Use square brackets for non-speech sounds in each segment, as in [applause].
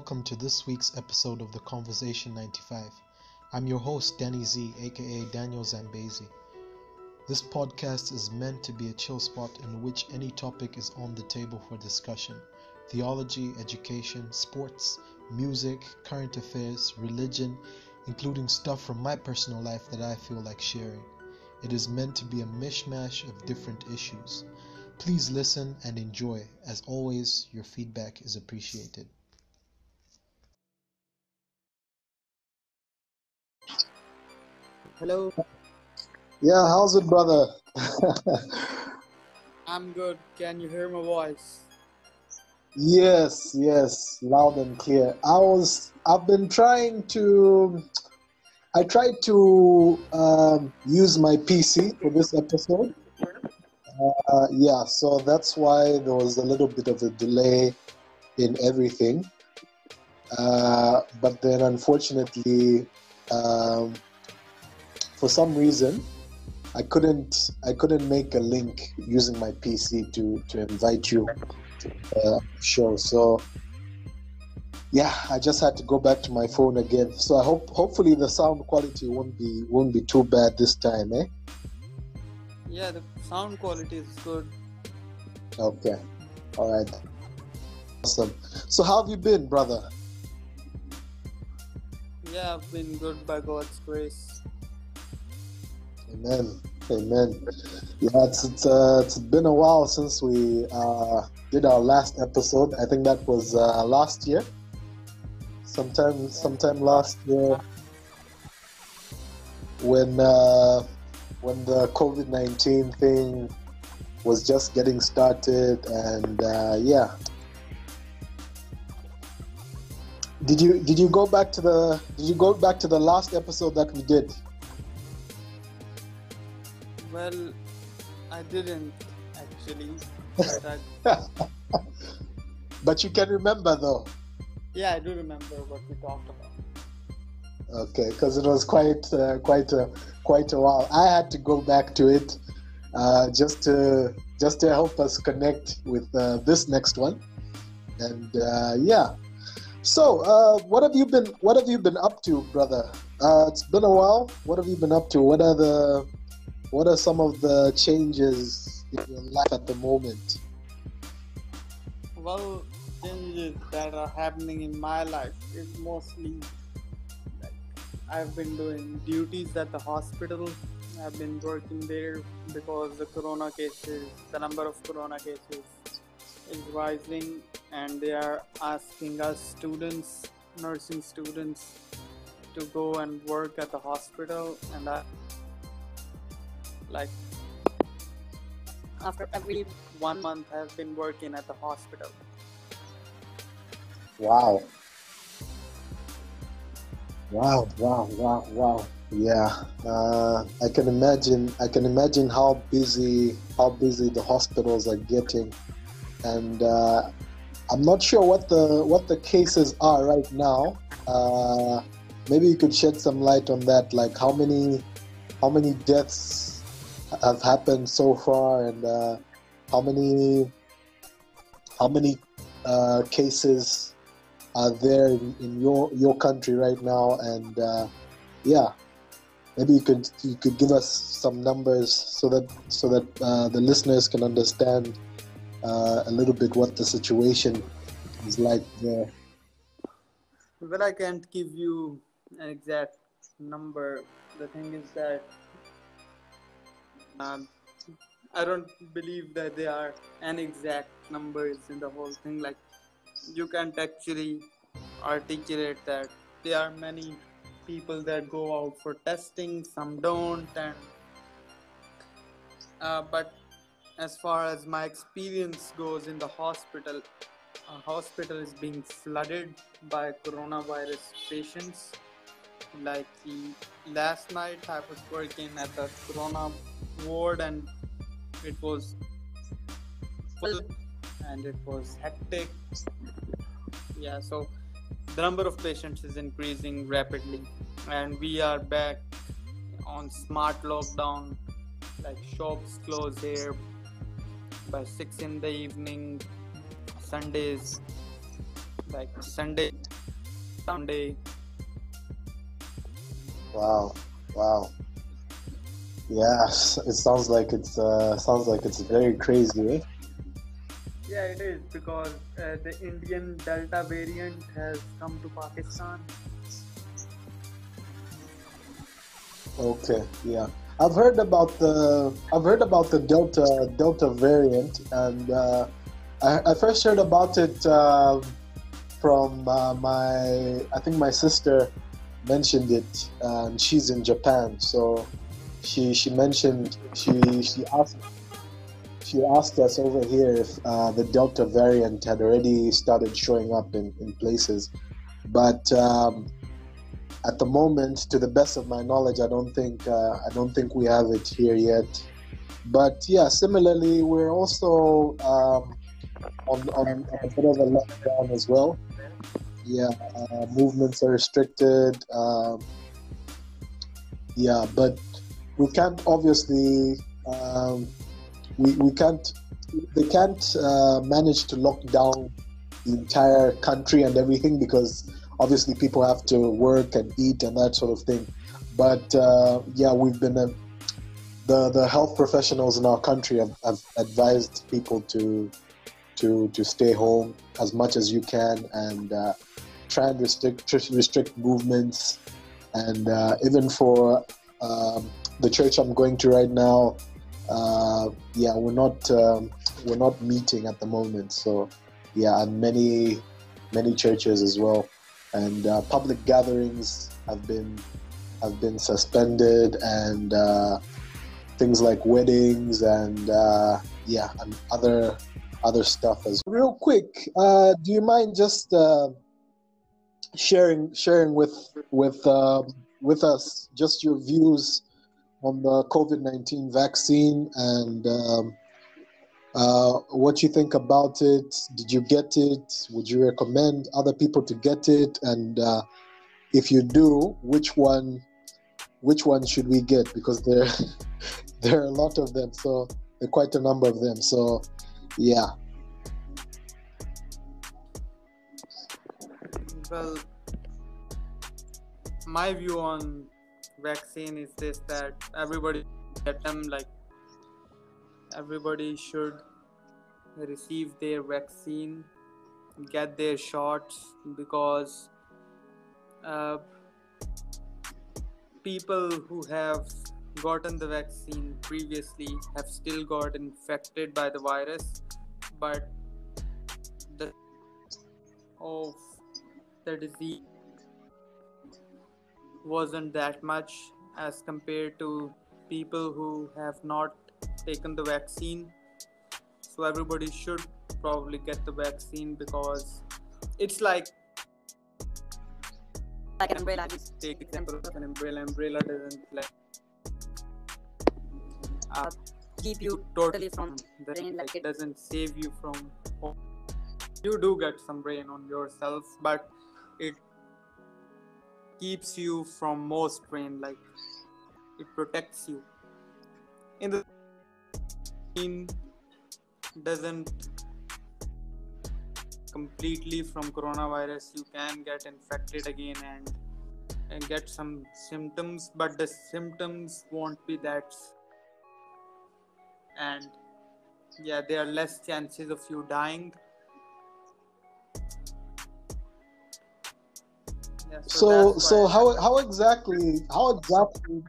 welcome to this week's episode of the Conversation 95. I'm your host, Danny Z, aka Daniel Zambezi. This podcast is meant to be a chill spot in which any topic is on the table for discussion theology, education, sports, music, current affairs, religion, including stuff from my personal life that I feel like sharing. It is meant to be a mishmash of different issues. Please listen and enjoy. As always, your feedback is appreciated. Hello, Yeah, how's it, brother? [laughs] I'm good. Can you hear my voice? yes, yes, loud and clear. I was, I've been trying to, I tried to um, use my PC for this episode. Uh, yeah, so that's why there was a little bit of a delay in everything. Uh, but then, unfortunately, um, for some reason, I couldn't I couldn't make a link using my PC to to invite you to the show. So yeah, I just had to go back to my phone again. So I hope hopefully the sound quality won't be won't be too bad this time, eh? Yeah, the sound quality is good. Okay. All right. Awesome. So how have you been, brother? Yeah, I've been good by God's grace. Amen. Amen. Yeah, it's it's, uh, it's been a while since we uh, did our last episode. I think that was uh, last year. Sometime sometime last year when uh, when the COVID nineteen thing was just getting started, and uh, yeah. Did you did you go back to the did you go back to the last episode that we did? Well, I didn't actually. But [laughs] I, but you can remember though. yeah, I do remember what we talked about. Okay, because it was quite uh, quite a quite a while. I had to go back to it uh, just to just to help us connect with uh, this next one, and uh, yeah. So, uh, what have you been what have you been up to, brother? Uh, it's been a while. What have you been up to? What are the what are some of the changes in your life at the moment? Well, changes that are happening in my life is mostly like I've been doing duties at the hospital. I've been working there because the corona cases, the number of corona cases is rising, and they are asking us students, nursing students, to go and work at the hospital. And I like after every one month, I've been working at the hospital. Wow. Wow, wow, wow, wow. Yeah, uh, I can imagine. I can imagine how busy, how busy the hospitals are getting, and uh, I'm not sure what the what the cases are right now. Uh, maybe you could shed some light on that, like how many, how many deaths have happened so far, and uh, how many, how many uh, cases are there in, in your your country right now, and uh, yeah, maybe you could you could give us some numbers so that so that uh, the listeners can understand uh, a little bit what the situation is like there. Well, I can't give you an exact number. The thing is that um, I don't believe that there are any exact numbers in the whole thing. Like, you can't actually articulate that there are many people that go out for testing, some don't, and uh, but as far as my experience goes in the hospital, a hospital is being flooded by coronavirus patients. Like last night, I was working at the corona ward, and it was full, and it was hectic. Yeah, so the number of patients is increasing rapidly, and we are back on smart lockdown. Like shops close here by six in the evening. Sundays like Sunday, Sunday. Wow, wow. Yeah, [laughs] it sounds like it's uh, sounds like it's very crazy, eh? Yeah, it is because uh, the Indian Delta variant has come to Pakistan. Okay, yeah. I've heard about the I've heard about the Delta Delta variant, and uh, I, I, first heard about it uh, from uh, my I think my sister mentioned it, and she's in Japan, so she she mentioned she she asked she asked us over here if uh, the Delta variant had already started showing up in, in places, but um, at the moment, to the best of my knowledge, I don't think uh, I don't think we have it here yet. But yeah, similarly, we're also um, on, on, on, a bit of a lockdown as well. Yeah, uh, movements are restricted. Um, yeah, but we can't obviously um, we, we can't they can't uh, manage to lock down the entire country and everything because obviously people have to work and eat and that sort of thing. But uh, yeah, we've been uh, the the health professionals in our country have, have, advised people to to to stay home as much as you can and uh, try and restrict restrict movements and uh, even for um, the church I'm going to right now, uh, yeah, we're not um, we're not meeting at the moment. So, yeah, and many many churches as well, and uh, public gatherings have been have been suspended, and uh, things like weddings and uh, yeah, and other other stuff as well. real quick. Uh, do you mind just sharing sharing with with with us just your views? on the COVID 19 vaccine and um, uh, what you think about it. Did you get it? Would you recommend other people to get it? And uh, if you do, which one? Which one should we get? Because there, [laughs] there are a lot of them. So there are quite a number of them. So, yeah. Well, my view on vaccine is this that everybody get them like everybody should receive their vaccine get their shots because uh, people who have gotten the vaccine previously have still got infected by the virus but the of the disease wasn't that much as compared to people who have not taken the vaccine. So everybody should probably get the vaccine because it's like like an umbrella. Take example of an umbrella. Umbrella doesn't like uh, keep you totally from the rain. Like it, doesn't save you from. You do get some rain on yourself, but it keeps you from more strain like it protects you. In the in doesn't completely from coronavirus you can get infected again and and get some symptoms but the symptoms won't be that and yeah there are less chances of you dying So, so how how exactly how exactly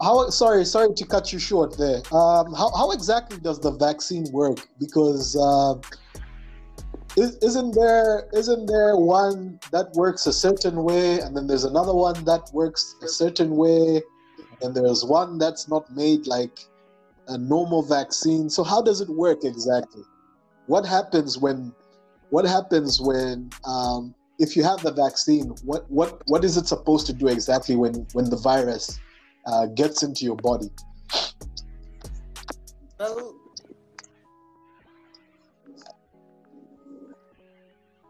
how sorry sorry to cut you short there. Um, how how exactly does the vaccine work? Because uh, is, isn't there isn't there one that works a certain way, and then there's another one that works a certain way, and there's one that's not made like a normal vaccine. So how does it work exactly? What happens when what happens when um, if you have the vaccine, what what what is it supposed to do exactly when when the virus uh, gets into your body? Well,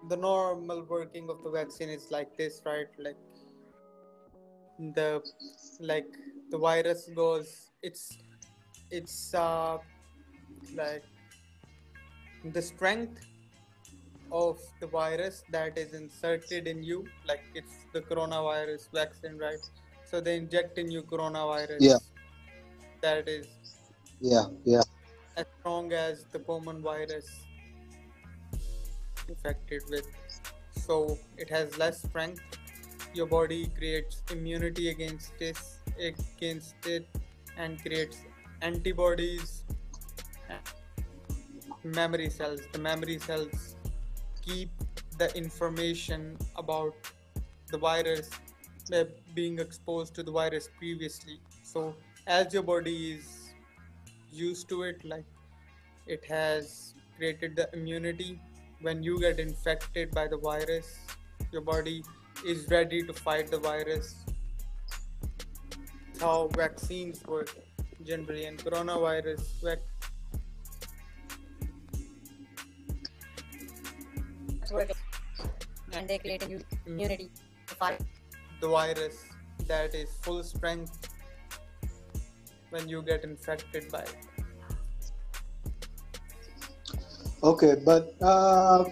the normal working of the vaccine is like this, right? Like the like the virus goes, it's it's uh like the strength of the virus that is inserted in you, like it's the coronavirus vaccine, right? So they inject in you coronavirus. Yeah. That is Yeah, yeah. as strong as the common virus infected with. So it has less strength. Your body creates immunity against this against it and creates antibodies and memory cells. The memory cells keep the information about the virus uh, being exposed to the virus previously. So as your body is used to it, like it has created the immunity when you get infected by the virus your body is ready to fight the virus how vaccines work generally and coronavirus and they create a new immunity to the virus that is full strength when you get infected by it Okay, but uh,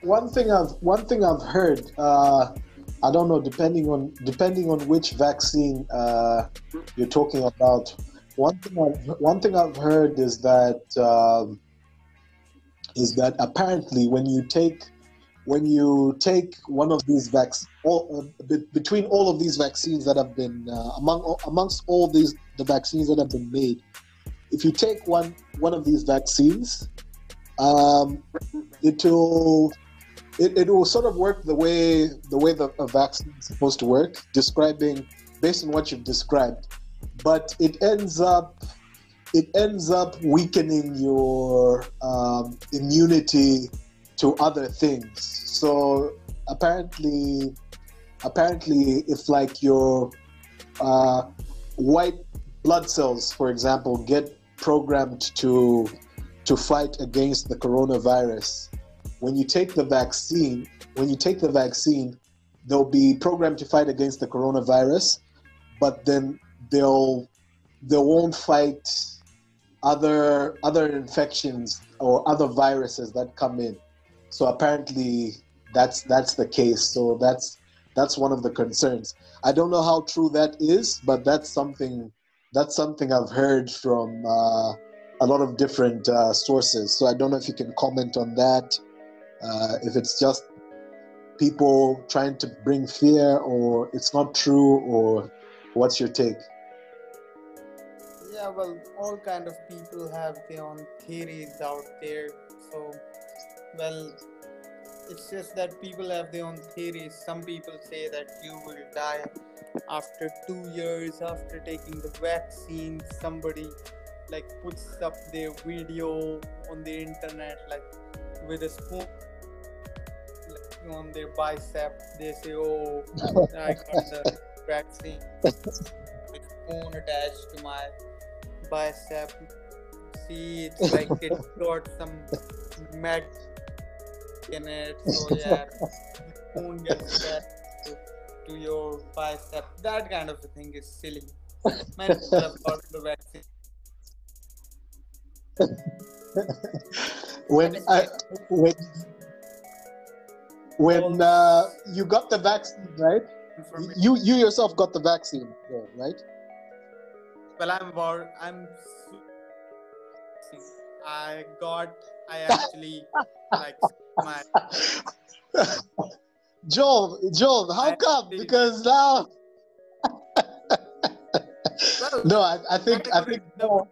one thing I've one thing I've heard, uh, I don't know, depending on depending on which vaccine uh, you're talking about. One thing I've, one thing I've heard is that um, is that apparently when you take when you take one of these vaccines, all, uh, be- between all of these vaccines that have been uh, among amongst all these the vaccines that have been made, if you take one one of these vaccines, um, it will it, it will sort of work the way the way the a vaccine is supposed to work, describing based on what you've described, but it ends up it ends up weakening your um, immunity to other things. So apparently, apparently, if like your uh, white blood cells, for example, get programmed to to fight against the coronavirus, when you take the vaccine, when you take the vaccine, they'll be programmed to fight against the coronavirus, but then they'll they won't fight other other infections or other viruses that come in. So apparently that's that's the case. So that's that's one of the concerns. I don't know how true that is, but that's something that's something I've heard from uh, a lot of different uh, sources. So I don't know if you can comment on that. Uh, if it's just people trying to bring fear, or it's not true, or what's your take? yeah well all kind of people have their own theories out there so well it's just that people have their own theories some people say that you will die after two years after taking the vaccine. Somebody like puts up their video on the internet like with a spoon like, on their bicep. They say oh i got the vaccine with spoon attached to my bicep. See, it's like it's [laughs] got some med in it. [laughs] So yeah, spoon gets to, to your bicep. That kind of a thing is silly. Many people have the vaccine. when I when when uh, you got the vaccine, right? You you yourself got the vaccine, right? Well, I'm about. I'm. I got. I [laughs] actually like my. Joel, Joel, how I come? did. Because now, Well, no, I, I think I think no.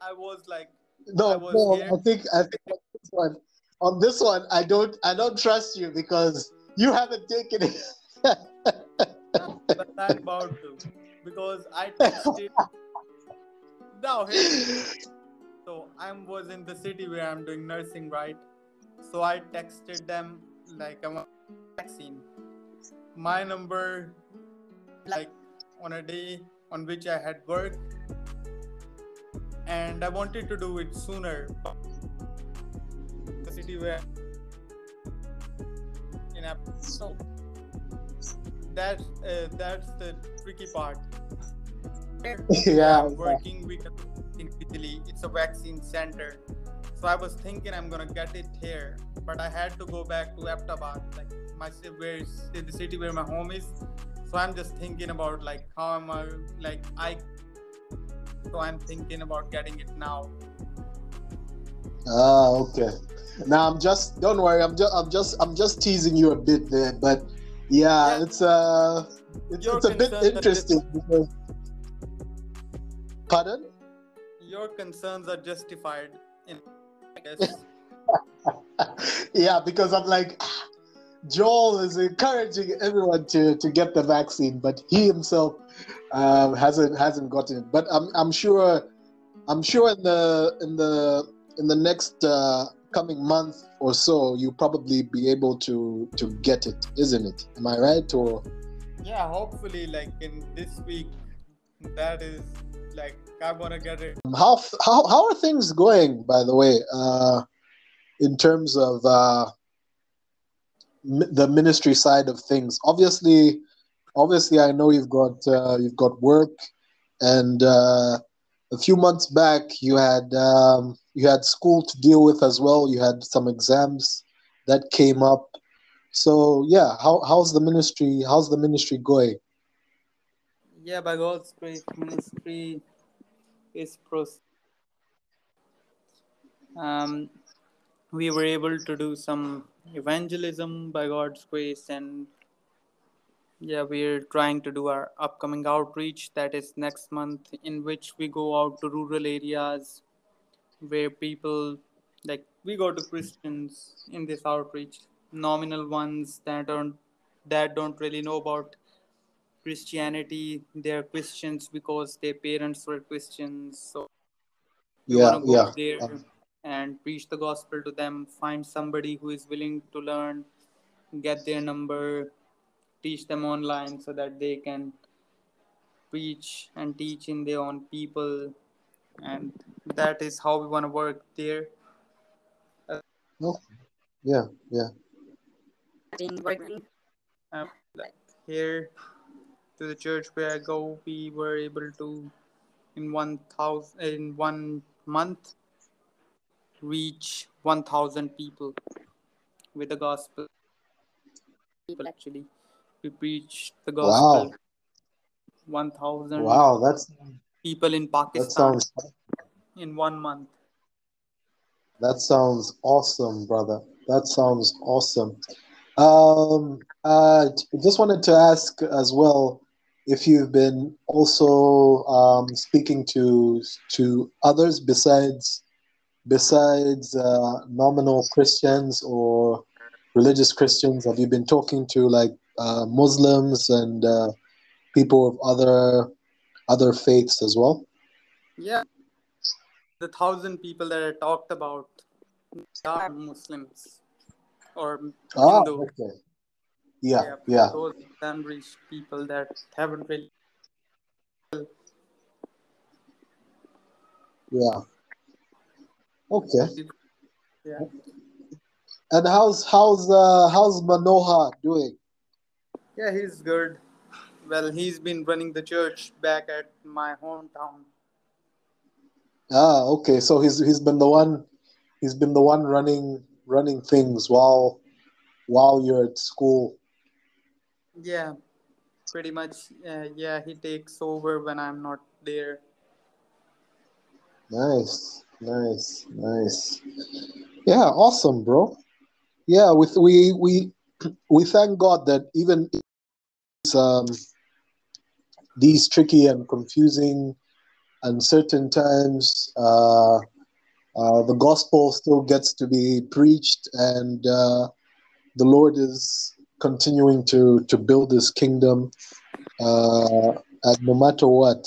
I was like, no, I was no. here. I think I think on this one, on this one, I don't I don't trust you because you haven't taken it. [laughs] but I'm about to because I texted. Now, hey, so I was in the city where I'm doing nursing, right? So I texted them like I'm a vaccine. My number, like on a day on which I had work, and I wanted to do it sooner. The city where in a so that's uh, that's the tricky part. [laughs] yeah, working with individually. It's a vaccine center, so I was thinking I'm gonna get it here, but I had to go back to Ahmedabad, like my where the city where my home is. So I'm just thinking about like how am I like I. So I'm thinking about getting it now. Ah, okay. Now I'm just don't worry. I'm just I'm just I'm just teasing you a bit there, but yeah, Yeah. it's uh it's, it's a bit interesting because. Pardon? Your concerns are justified. In I guess. [laughs] yeah, because I'm like, [sighs] Joel is encouraging everyone to, to get the vaccine, but he himself um, hasn't hasn't gotten it. But I'm I'm sure I'm sure in the in the in the next uh, coming month or so, you'll probably be able to to get it, isn't it? Am I right? Or yeah, hopefully, like in this week, that is like I wanna get it. how how how are things going? By the way, uh, in terms of uh, the ministry side of things, obviously, obviously, I know you've got uh, you've got work, and uh, a few months back you had um, you had school to deal with as well. You had some exams that came up. So yeah, how how's the ministry? How's the ministry going? Yeah, by God's grace, ministry is pros. Um, we were able to do some evangelism by God's grace, and yeah, we're trying to do our upcoming outreach that is next month, in which we go out to rural areas where people like we go to Christians in this outreach, nominal ones that don't that don't really know about Christianity. They're Christians because their parents were Christians. So we Yeah, want to go yeah. there and preach the gospel to them. Find somebody who is willing to learn, get their number, teach them online so that they can preach and teach in their own people. And that is how we want to work there. Yeah, yeah. working Um, like here to the church where I go, we were able to in one thousand in one month reach one thousand people with the gospel. People actually, we preached the gospel. Wow. One thousand Wow, that's people in that Pakistan sounds in one month. That sounds awesome, brother. That sounds awesome. Um, uh, just wanted to ask as well if you've been also um, speaking to to others besides besides uh, nominal Christians or religious Christians. Have you been talking to like uh, Muslims and uh, people of other other faiths as well? Yeah, the thousand people that I talked about are Muslims or Ah, Hindu. okay. Yeah, yeah. Those unreached people that haven't really. Yeah. Okay. Yeah. And how's how's uh how's Manoha doing? Yeah, he's good. Well, he's been running the church back at my hometown. Ah, okay. So he's he's been the one he's been the one running running things while while you're at school. Yeah, pretty much. Uh, yeah, he takes over when I'm not there. Nice, nice, nice. Yeah, awesome, bro. Yeah, with we we [clears throat] we thank God that even um, these tricky and confusing, uncertain times, uh, uh, the gospel still gets to be preached, and uh, the Lord is continuing to to build this kingdom, uh, and no matter what,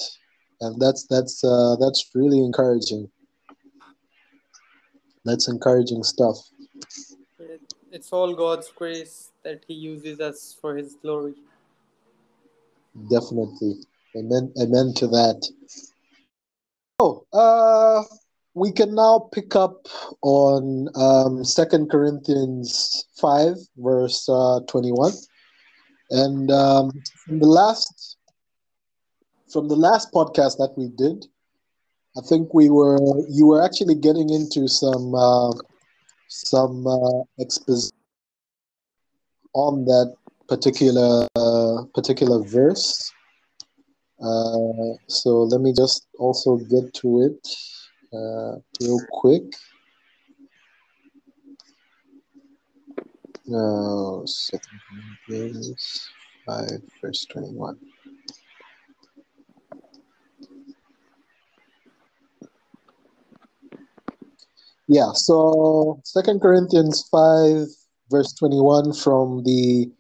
and that's that's uh, that's really encouraging. That's encouraging stuff. It's all God's grace that He uses us for His glory. Definitely. Amen. Amen to that. Oh, uh, we can now pick up on um, Second Corinthians five, verse uh, twenty-one, and um, from the last from the last podcast that we did, I think we were you were actually getting into some uh, some uh, exposition on that particular uh, particular verse. Uh, so let me just also get to it uh, real quick. No, Second Corinthians five verse twenty one. Yeah, so Second Corinthians five verse twenty one from the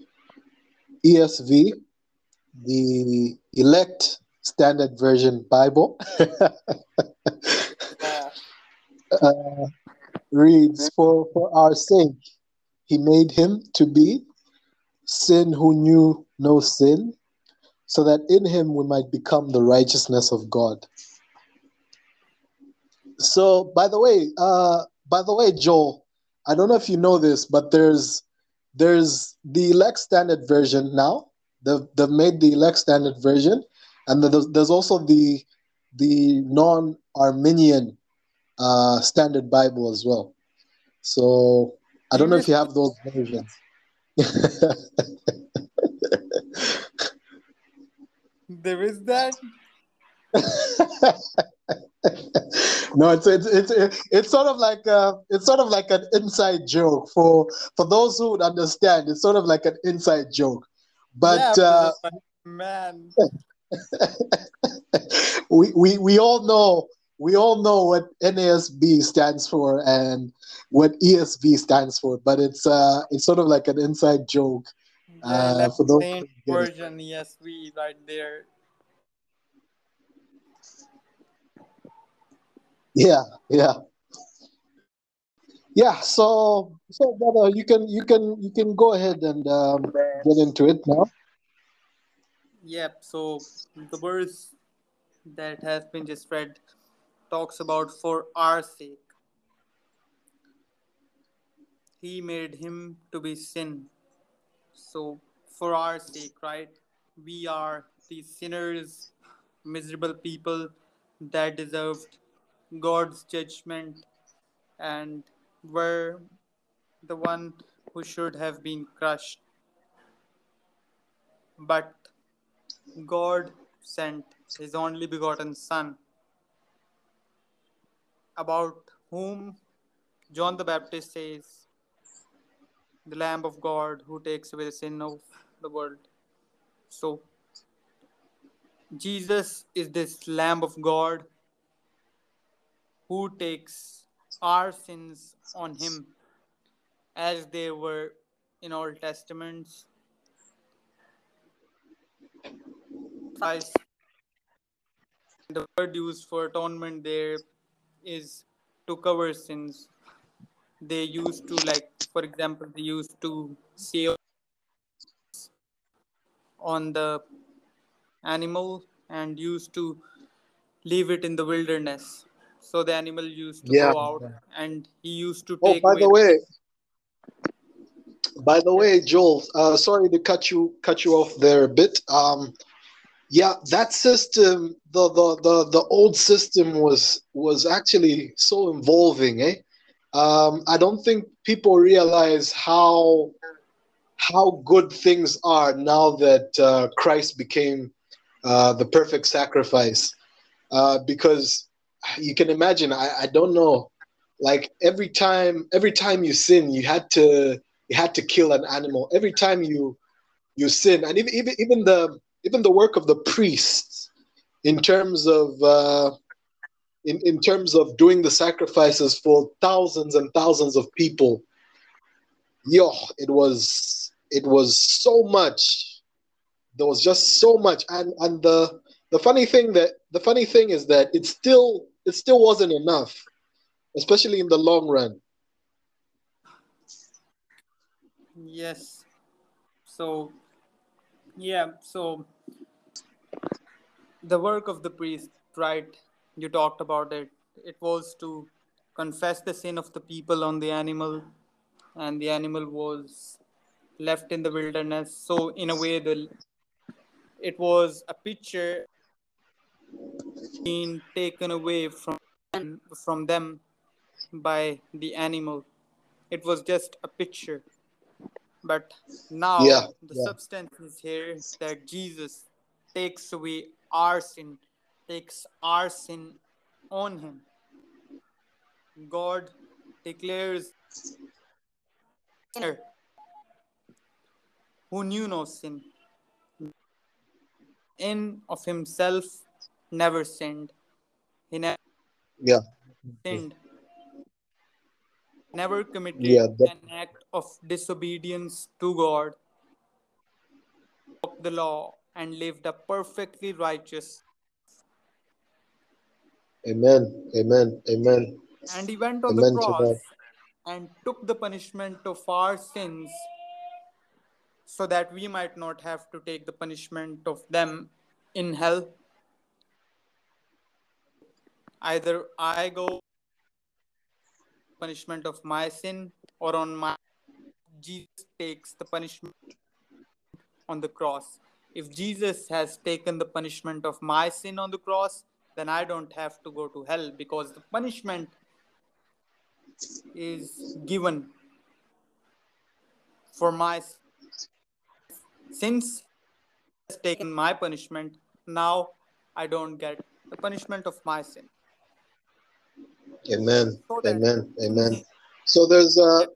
ESV, the elect standard version Bible. [laughs] Uh, reads, for, for our sake, he made him to be sin who knew no sin, so that in him we might become the righteousness of God. So, by the way, uh, by the way, Joel, I don't know if you know this, but there's there's the elect standard version now. They've, they've made the elect standard version, and there's, there's also the the non-Arminian uh, standard Bible as well. So I don't know if you have those versions. [laughs] There is that. [laughs] no, it's it's it's it's sort of like uh it's sort of like an inside joke for for those who would understand. It's sort of like an inside joke, but yeah, uh, man, [laughs] we we we all know we all know what NASB stands for and what ESV stands for, but it's uh it's sort of like an inside joke. yeah, Uh, left for those Saint who get it. version ESV right there. Yeah, yeah. Yeah, so so brother, you can you can you can go ahead and um, get into it now. Yep. So the verse that has been just read talks about for our sake. He made him to be sin. So for our sake, right? We are the sinners, miserable people that deserved God's judgment and were the one who should have been crushed. But God sent his only begotten Son, about whom John the Baptist says, The Lamb of God who takes away the sin of the world. So, Jesus is this Lamb of God who takes our sins on him as they were in Old Testaments. The word used for atonement there is to cover sins. They used to, like, for example, they used to say on the animal and used to leave it in the wilderness. So the animal used to Yeah. go out and he used to Oh, by the way, by the way, Joel, uh, sorry to cut you cut you off there a bit. Um, yeah, that system, the, the the the old system was was actually so involving, eh? Um, I don't think people realize how how good things are now that uh, Christ became uh, the perfect sacrifice. Uh, because you can imagine, I, I don't know, like every time every time you sin, you had to you had to kill an animal. Every time you you sin, and even even even the even the work of the priests in terms of uh, in in terms of doing the sacrifices for thousands and thousands of people. Yo, it was it was so much. There was just so much, and and the the funny thing that the funny thing is that it still it still wasn't enough, especially in the long run. Yes. So, yeah. So, the work of the priest, right? You talked about it. It was to confess the sin of the people on the animal, and the animal was left in the wilderness. So, in a way, the it was a picture being taken away from from them by the animal. It was just a picture. But now Yeah, the yeah. substance is here that Jesus takes away our sin, takes our sin on him. God declares sinner who knew no sin in of himself never sinned. He never Yeah. sinned, never committed Yeah, that- an act of disobedience to God, broke the law, and lived a perfectly righteous. Amen. Amen. Amen. And he went on Amen the cross and took the punishment of our sins so that we might not have to take the punishment of them in hell. Either I go punishment of my sin or on my Jesus takes the punishment on the cross. If Jesus has taken the punishment of my sin on the cross, then I don't have to go to hell because the punishment is given for my since has taken my punishment now i don't get the punishment of my sin Amen. Amen. Amen. So there's a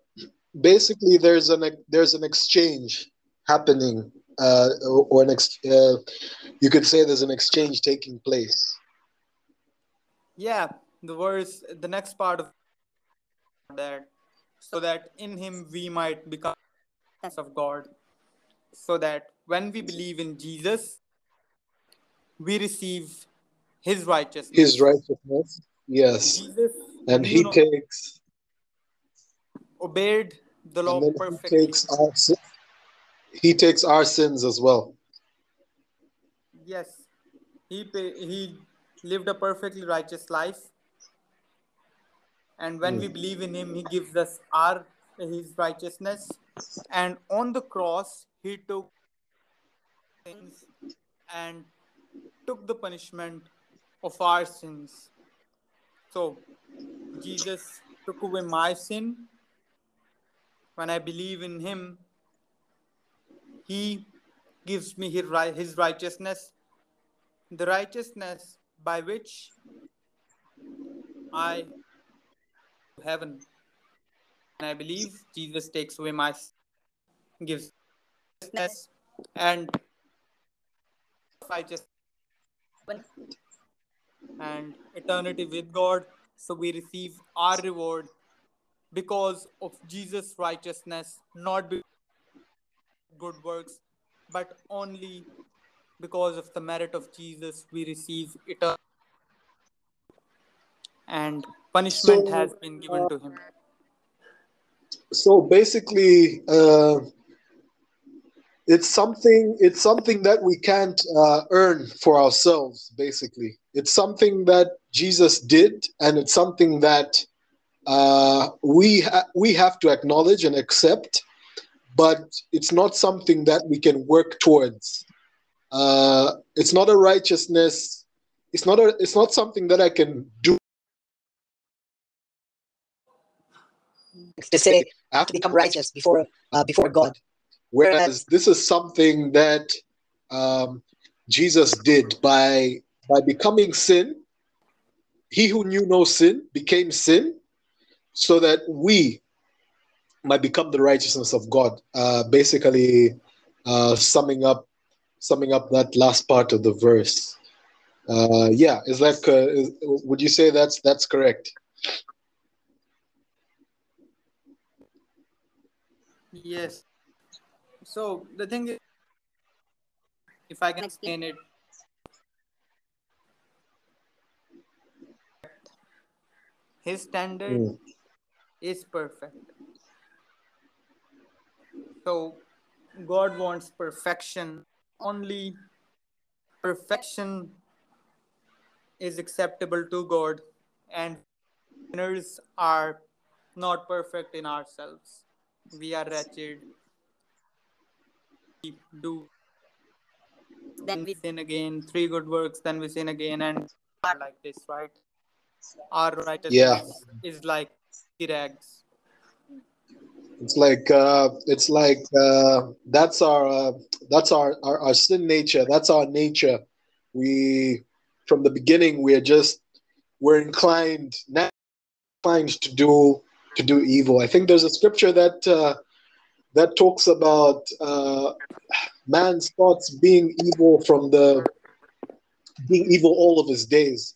basically there's an there's an exchange happening, uh, or an ex, uh, you could say there's an exchange taking place. yeah the verse the next part of that so that in him we might become sons of god so that when we believe in jesus we receive his righteousness His righteousness, yes, jesus and he no- takes obeyed the law then he takes our he takes our sins as well. Yes, he he lived a perfectly righteous life, and when we hmm. believe in him, he gives us our his righteousness, and on the cross he took things and took the punishment of our sins. So Jesus took away my sin. When I believe in him, he gives me his, ri- his righteousness, the righteousness by which I heaven. And I believe Jesus takes away my sin, gives righteousness and righteousness and eternity with God. So we receive our reward because of Jesus' righteousness, not because good works, but only because of the merit of Jesus, we receive eternal and punishment So, has been given to him. so basically uh, it's something it's something that we can't uh, earn for ourselves basically. It's something that jesus did and it's something that uh, we ha- we have to acknowledge and accept but it's not something that we can work towards. Uh, it's not a righteousness. It's not a it's not something that i can do. To say after to become righteous before uh, before God. Whereas this is something that um, Jesus did by by becoming sin. He who knew no sin became sin, so that we might become the righteousness of God. Uh, basically, uh, summing up summing up that last part of the verse. Uh, yeah, is that would you say that's that's correct? Yes. So the thing is, if I can explain it, his standard Mm. is perfect. So God wants perfection. Only perfection is acceptable to God, and sinners are not perfect in ourselves. We are wretched. We do then we sin again, three good works, then we sin again, and like this, right? Our righteousness Yeah. is like rags. It's like uh, it's like uh, that's our uh, that's our, our our sin nature. That's our nature. We from the beginning we are just we're inclined not inclined to do to do evil. I think there's a scripture that uh, that talks about uh, man starts being evil from the being evil all of his days,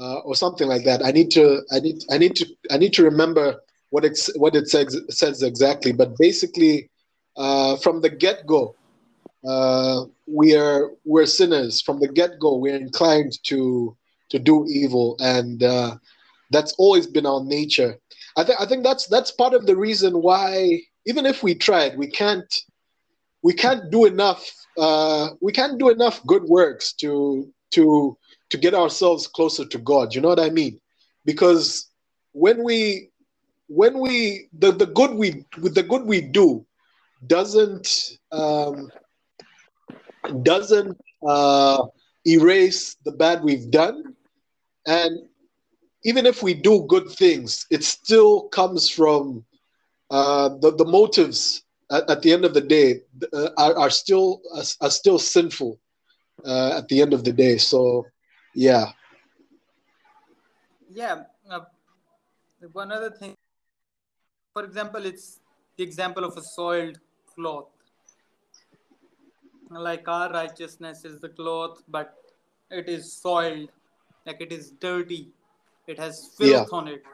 uh, or something like that. I need to I need I need to I need to remember what it what it says says exactly. But basically, uh, from the get go, uh, we are we're sinners. From the get go, we're inclined to to do evil, and uh, that's always been our nature. I think I think that's that's part of the reason why even if we tried, we can't we can't do enough. Uh, we can't do enough good works to to to get ourselves closer to God. You know what I mean? Because when we when we the, the good we with the good we do doesn't um, doesn't uh, erase the bad we've done, and even if we do good things, it still comes from uh, the the motives at, at the end of the day uh, are, are still are, are still sinful uh, at the end of the day. So, yeah, Yeah. Uh, one other thing, for example, it's the example of a soiled cloth. Like our righteousness is the cloth, but it is soiled, like it is dirty, it has filth Yeah. on it.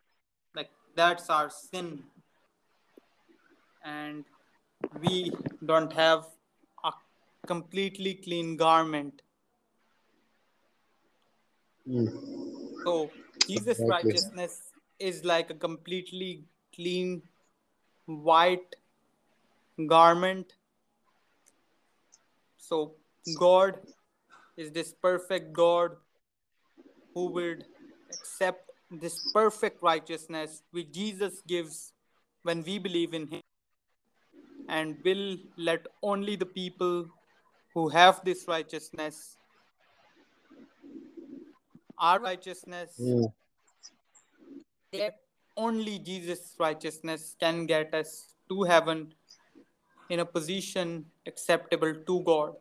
Like that's our sin. And we don't have a completely clean garment. Mm. So Jesus' Exactly. righteousness is like a completely clean white garment. So God is this perfect God who would accept this perfect righteousness which Jesus gives when we believe in Him and will let only the people who have this righteousness, our righteousness, Mm. that only Jesus' righteousness can get us to heaven in a position acceptable to God.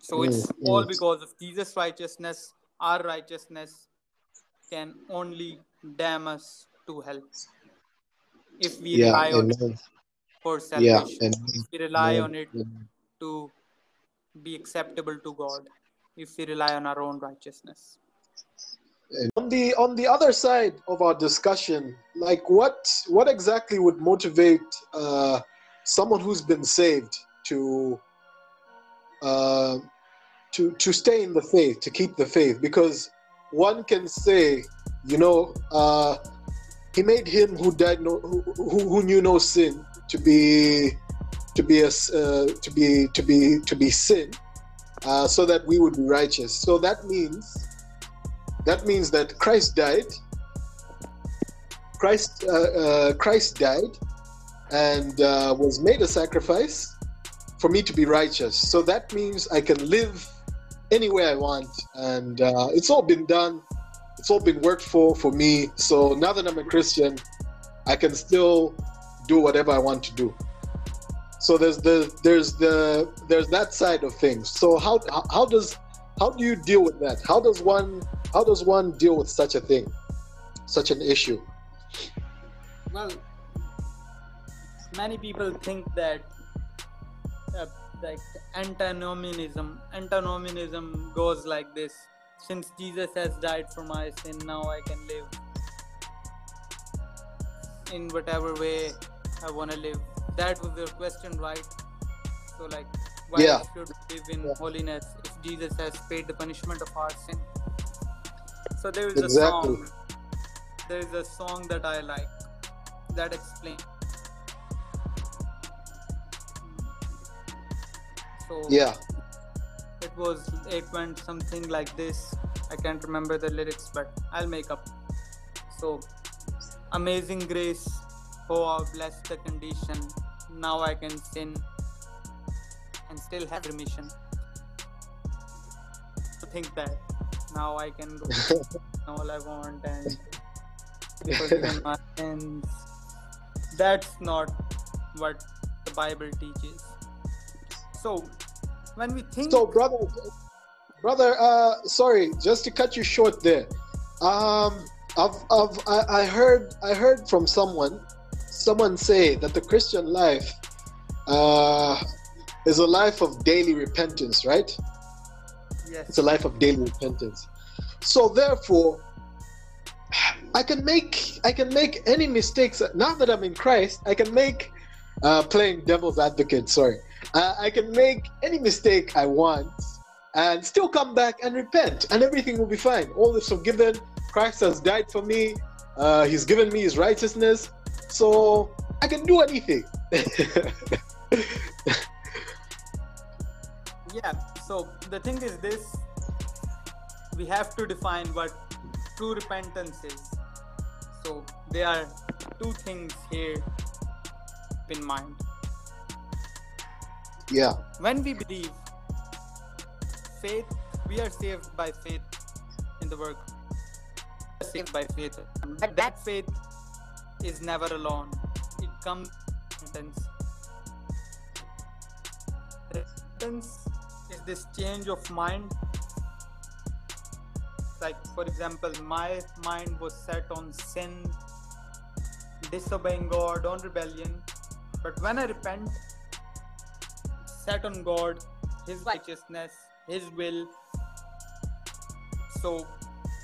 So it's Mm, all mm. because of Jesus' righteousness, our righteousness can only damn us to hell. If we Yeah, rely on it amen. For Yeah, salvation, amen. if we rely Amen. on it Amen. to be acceptable to God, if we rely on our own righteousness. And on the on the other side of our discussion, like what what exactly would motivate uh, someone who's been saved to uh, to to stay in the faith, to keep the faith? Because one can say, you know, uh, he made him who died no who, who, who knew no sin to be to be a, uh, to be to be to be sin, uh, so that we would be righteous. So that means that means that Christ died. Christ, uh, uh, Christ died and uh, was made a sacrifice for me to be righteous. So that means I can live anywhere I want, and uh, it's all been done. It's all been worked for for me. So now that I'm a Christian, I can still do whatever I want to do. So there's the there's the there's that side of things. So how how- does how do you deal with that? How does one how does one deal with such a thing, such an issue? Well, many people think that uh, like antinomianism, antinomianism goes like this: since Jesus has died for my sin, now I can live in whatever way I want to live. That was your question, right? So, like, why Yeah. should we live in Yeah. holiness if Jesus has paid the punishment of our sin? So there is Exactly. a song. There is a song that I like that explains. So Yeah, it was it went something like this. I can't remember the lyrics, but I'll make up. So amazing grace, oh how blessed the condition. Now I can sin and still have remission. think that now I can go [laughs] all I want and [laughs] my sins. That's not what the Bible teaches. So when we think So, brother, brother, uh, sorry, just to cut you short there. Um, I've, I've, I, I heard, I heard from someone, someone say that the Christian life uh, is a life of daily repentance, right? yes, It's a life of daily repentance. So, therefore, I can make, I can make any mistakes. Now that I'm in Christ, I can make, uh, playing devil's advocate. Sorry, uh, I can make any mistake I want and still come back and repent, and everything will be fine. All is forgiven. Christ has died for me. Uh, he's given me his righteousness, so I can do anything. [laughs] yeah. So the thing is this: we have to define what true repentance is. So there are two things here in mind. yeah. when we believe faith we are saved by faith in the work saved by faith but that faith is never alone. It comes repentance repentance is this change of mind. Like for example my mind was set on sin disobeying god on rebellion. But when i repent set on God, His righteousness, His will. So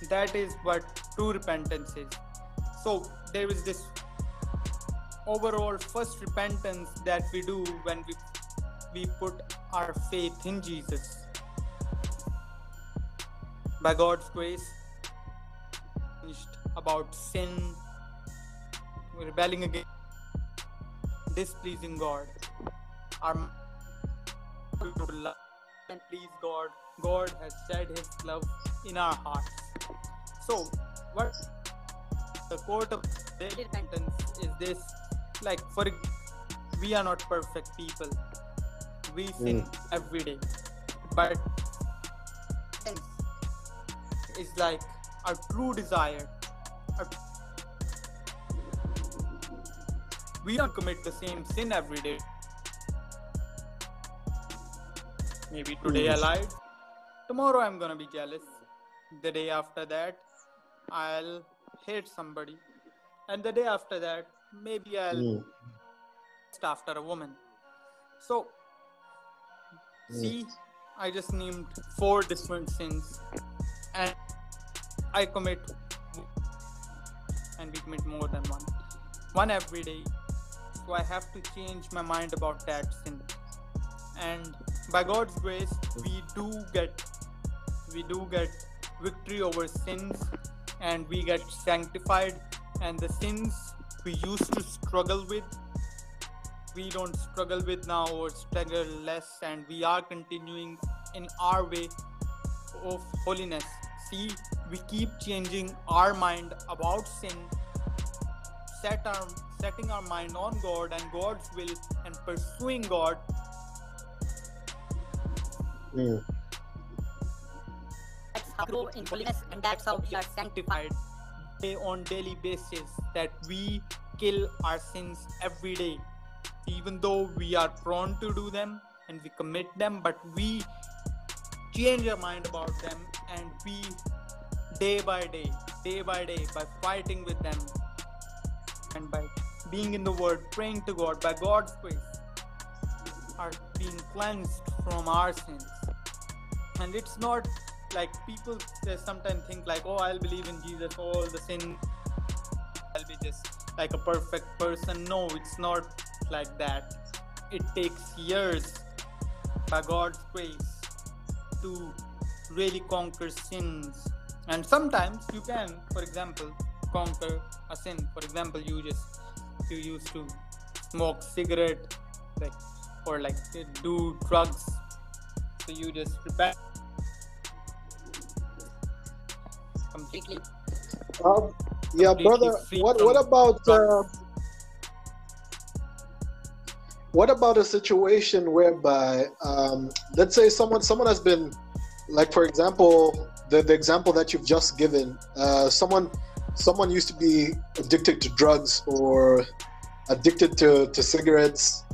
that is what true repentance is. So there is this overall first repentance that we do when we we put our faith in Jesus. By God's grace, about sin, rebelling against, displeasing God. Our love and please God. God has shed His love in our hearts. So, what the court of daily repentance is this? Like, for we are not perfect people. We hmm. sin every day, but is like our true desire. Our we don't commit the same sin every day. Maybe today hmm. I lied. Tomorrow I'm gonna be jealous. The day after that, I'll hate somebody. And the day after that, maybe I'll Mm. after a woman. So, see, I just named four different sins, and I commit, and we commit more than one, one every day. So I have to change my mind about that sin, and by God's grace, we do get, we do get victory over sins, and we get sanctified, and the sins we used to struggle with we don't struggle with now or struggle less and we are continuing in our way of holiness see we keep changing our mind about sin set our setting our mind on god and god's will and pursuing god Mm. That's how we grow in holiness, and that's how we are sanctified. Day on daily basis that we kill our sins every day. Even though we are prone to do them and we commit them but we change our mind about them and we day by day day by day by fighting with them and by being in the word praying to god by god's grace are being cleansed from our sins. And it's not like people sometimes think like oh i'll believe in jesus all the sin i'll be just like a perfect person. No it's not like that. It takes years by god's grace to really conquer sins. And sometimes you can for example conquer a sin. For example you just you used to smoke cigarette like or like do drugs. So you just repent completely Um, yeah, Completely brother. What what about uh, what about a situation whereby, um, let's say someone someone has been like for example, the, the example that you've just given, uh, someone someone used to be addicted to drugs or addicted to, to cigarettes,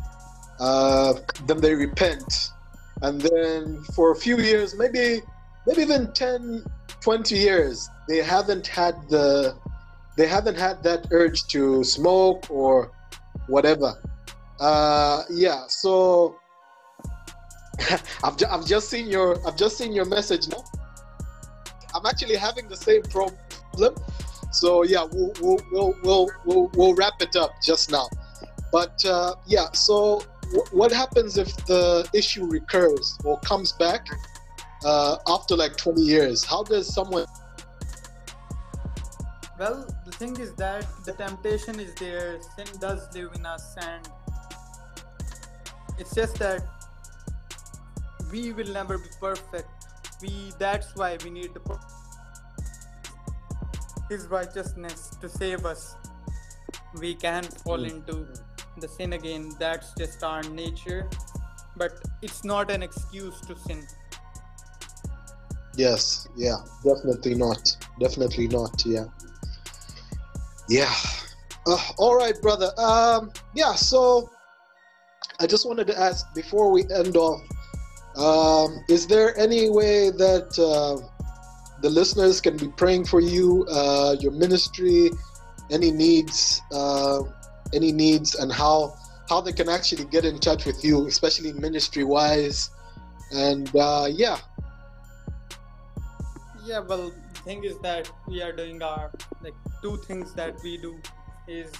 uh, then they repent. And then for a few years, maybe maybe even 10, 20 years, they haven't had the they haven't had that urge to smoke or whatever. Uh, yeah, so [laughs] I've, ju- I've just seen your I've just seen your message now. I'm actually having the same problem. So yeah, we'll we'll we'll we'll, we'll, we'll wrap it up just now. But uh, yeah, so w- what happens if the issue recurs or comes back uh, after like 20 years? How does someone? Well, the thing is that the temptation is there, sin does live in us, and it's just that we will never be perfect. We that's why we need the His righteousness to save us. We can fall into the sin again. That's just our nature, but it's not an excuse to sin. Yes, yeah, definitely not. Definitely not. Yeah, yeah. Uh, all right, brother. Um, yeah. So I just wanted to ask before we end off. Um, is there any way that uh, the listeners can be praying for you, uh, your ministry, any needs, uh, any needs, and how how they can actually get in touch with you, especially ministry wise? And uh, yeah, Yeah, well, the thing is that we are doing our like two things that we do is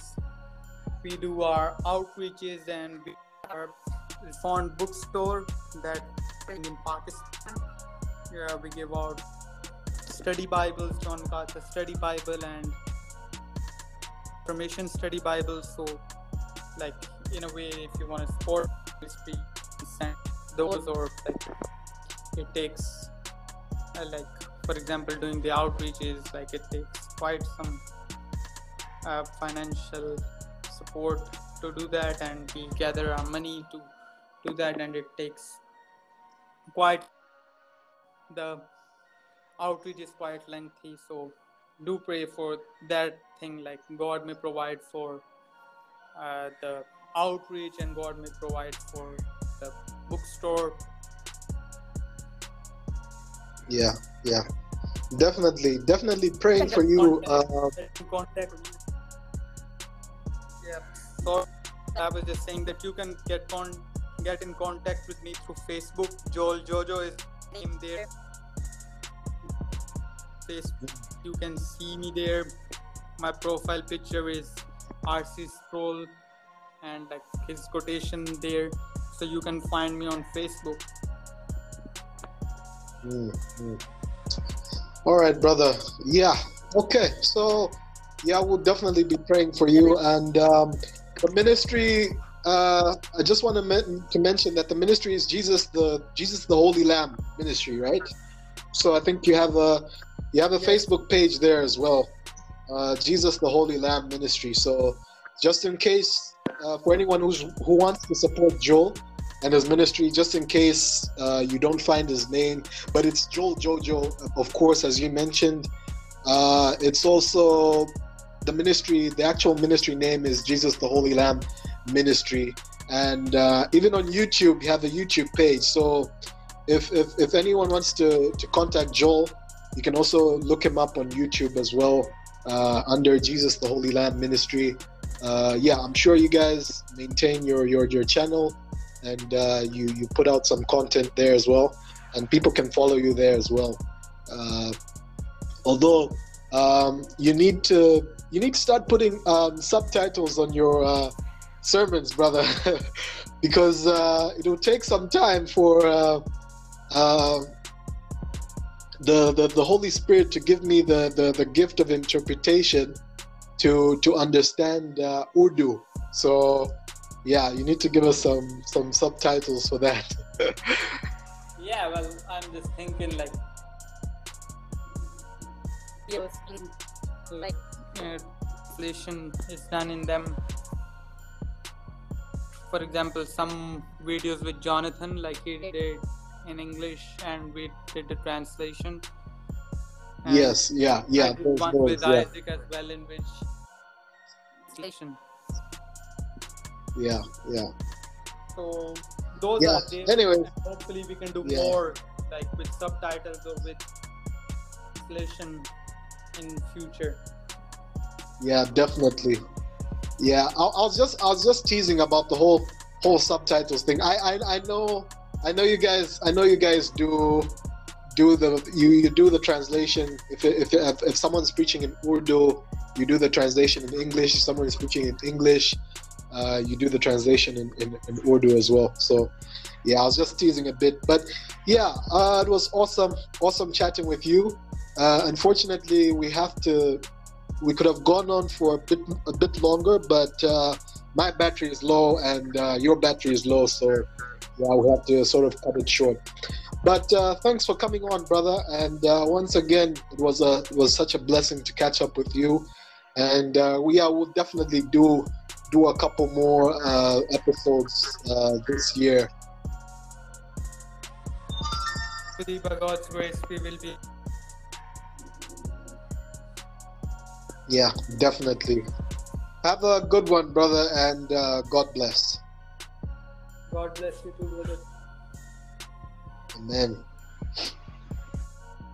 we do our outreaches and we our reformed bookstore that in Pakistan. Yeah, we give out study Bibles, John MacArthur Study Bible and Reformation Study Bible. So, like in a way, if you want to support ministry, send those or like it takes uh, like for example doing the outreach is like it takes quite some uh, financial support to do that and we gather our money to do that and it takes quite the outreach is quite lengthy so do pray for that thing like god may provide for uh, the outreach and god may provide for the bookstore yeah, yeah. Definitely, definitely praying for you. Uh, contact. Yeah so i was just saying that you can get con get in contact with me through facebook. Joel jojo is name there. Facebook you can see me there. My profile picture is RC Sproul and like his quotation there. So you can find me on facebook. Mm, mm. All right, brother. Yeah. Okay. So, yeah, we'll definitely be praying for you. And um, the ministry. Uh, I just want to, men- to mention that the ministry is Jesus the Jesus the Holy Lamb ministry, right? So I think you have a you have a Yes. Facebook page there as well, uh, Jesus the Holy Lamb ministry. So just in case uh, for anyone who's who wants to support Joel and his ministry, just in case uh, you don't find his name, but it's Joel Jojo, of course, as you mentioned. Uh, it's also the ministry, the actual ministry name is Jesus the Holy Lamb Ministry. And uh, even on YouTube, you have a YouTube page. So if, if, if anyone wants to, to contact Joel, you can also look him up on YouTube as well uh, under Jesus the Holy Lamb Ministry. Uh, yeah, I'm sure you guys maintain your, your, your channel and uh, you you put out some content there as well, and people can follow you there as well. Uh, although um, you need to you need to start putting um, subtitles on your uh, sermons, brother, [laughs] because uh, it will take some time for uh, uh, the, the the Holy Spirit to give me the, the, the gift of interpretation to to understand Urdu. So yeah, you need to give us some some subtitles for that. [laughs] yeah well i'm just thinking like like uh, translation is done in them. For example, some videos with Jonathan, like he did in English, and we did the translation. And yes, yeah, yeah. I did those one words, with yeah, Isaac as well, in which translation. Yeah, yeah. So those Yeah. are there. Anyways, and hopefully we can do Yeah. more, like with subtitles or with translation in future. Yeah, definitely. Yeah, I, I was just I was just teasing about the whole whole subtitles thing. I, I I know I know you guys I know you guys do do the you, you do the translation if, if if if someone's preaching in Urdu, you do the translation in English. If someone is preaching in English, uh, you do the translation in, in, in Urdu as well. So yeah, I was just teasing a bit, but yeah, uh, it was awesome awesome chatting with you. Uh, unfortunately, we have to we could have gone on for a bit a bit longer, but uh, my battery is low and uh, your battery is low, so yeah, we have to sort of cut it short. But thanks for coming on, brother. And once again, it was a it was such a blessing to catch up with you. And we are, will definitely do do a couple more uh, episodes uh, this year. Hopefully, by God's grace, we will be. Yeah, definitely. Have a good one, brother, and uh, God bless. God bless you too, brother. Amen.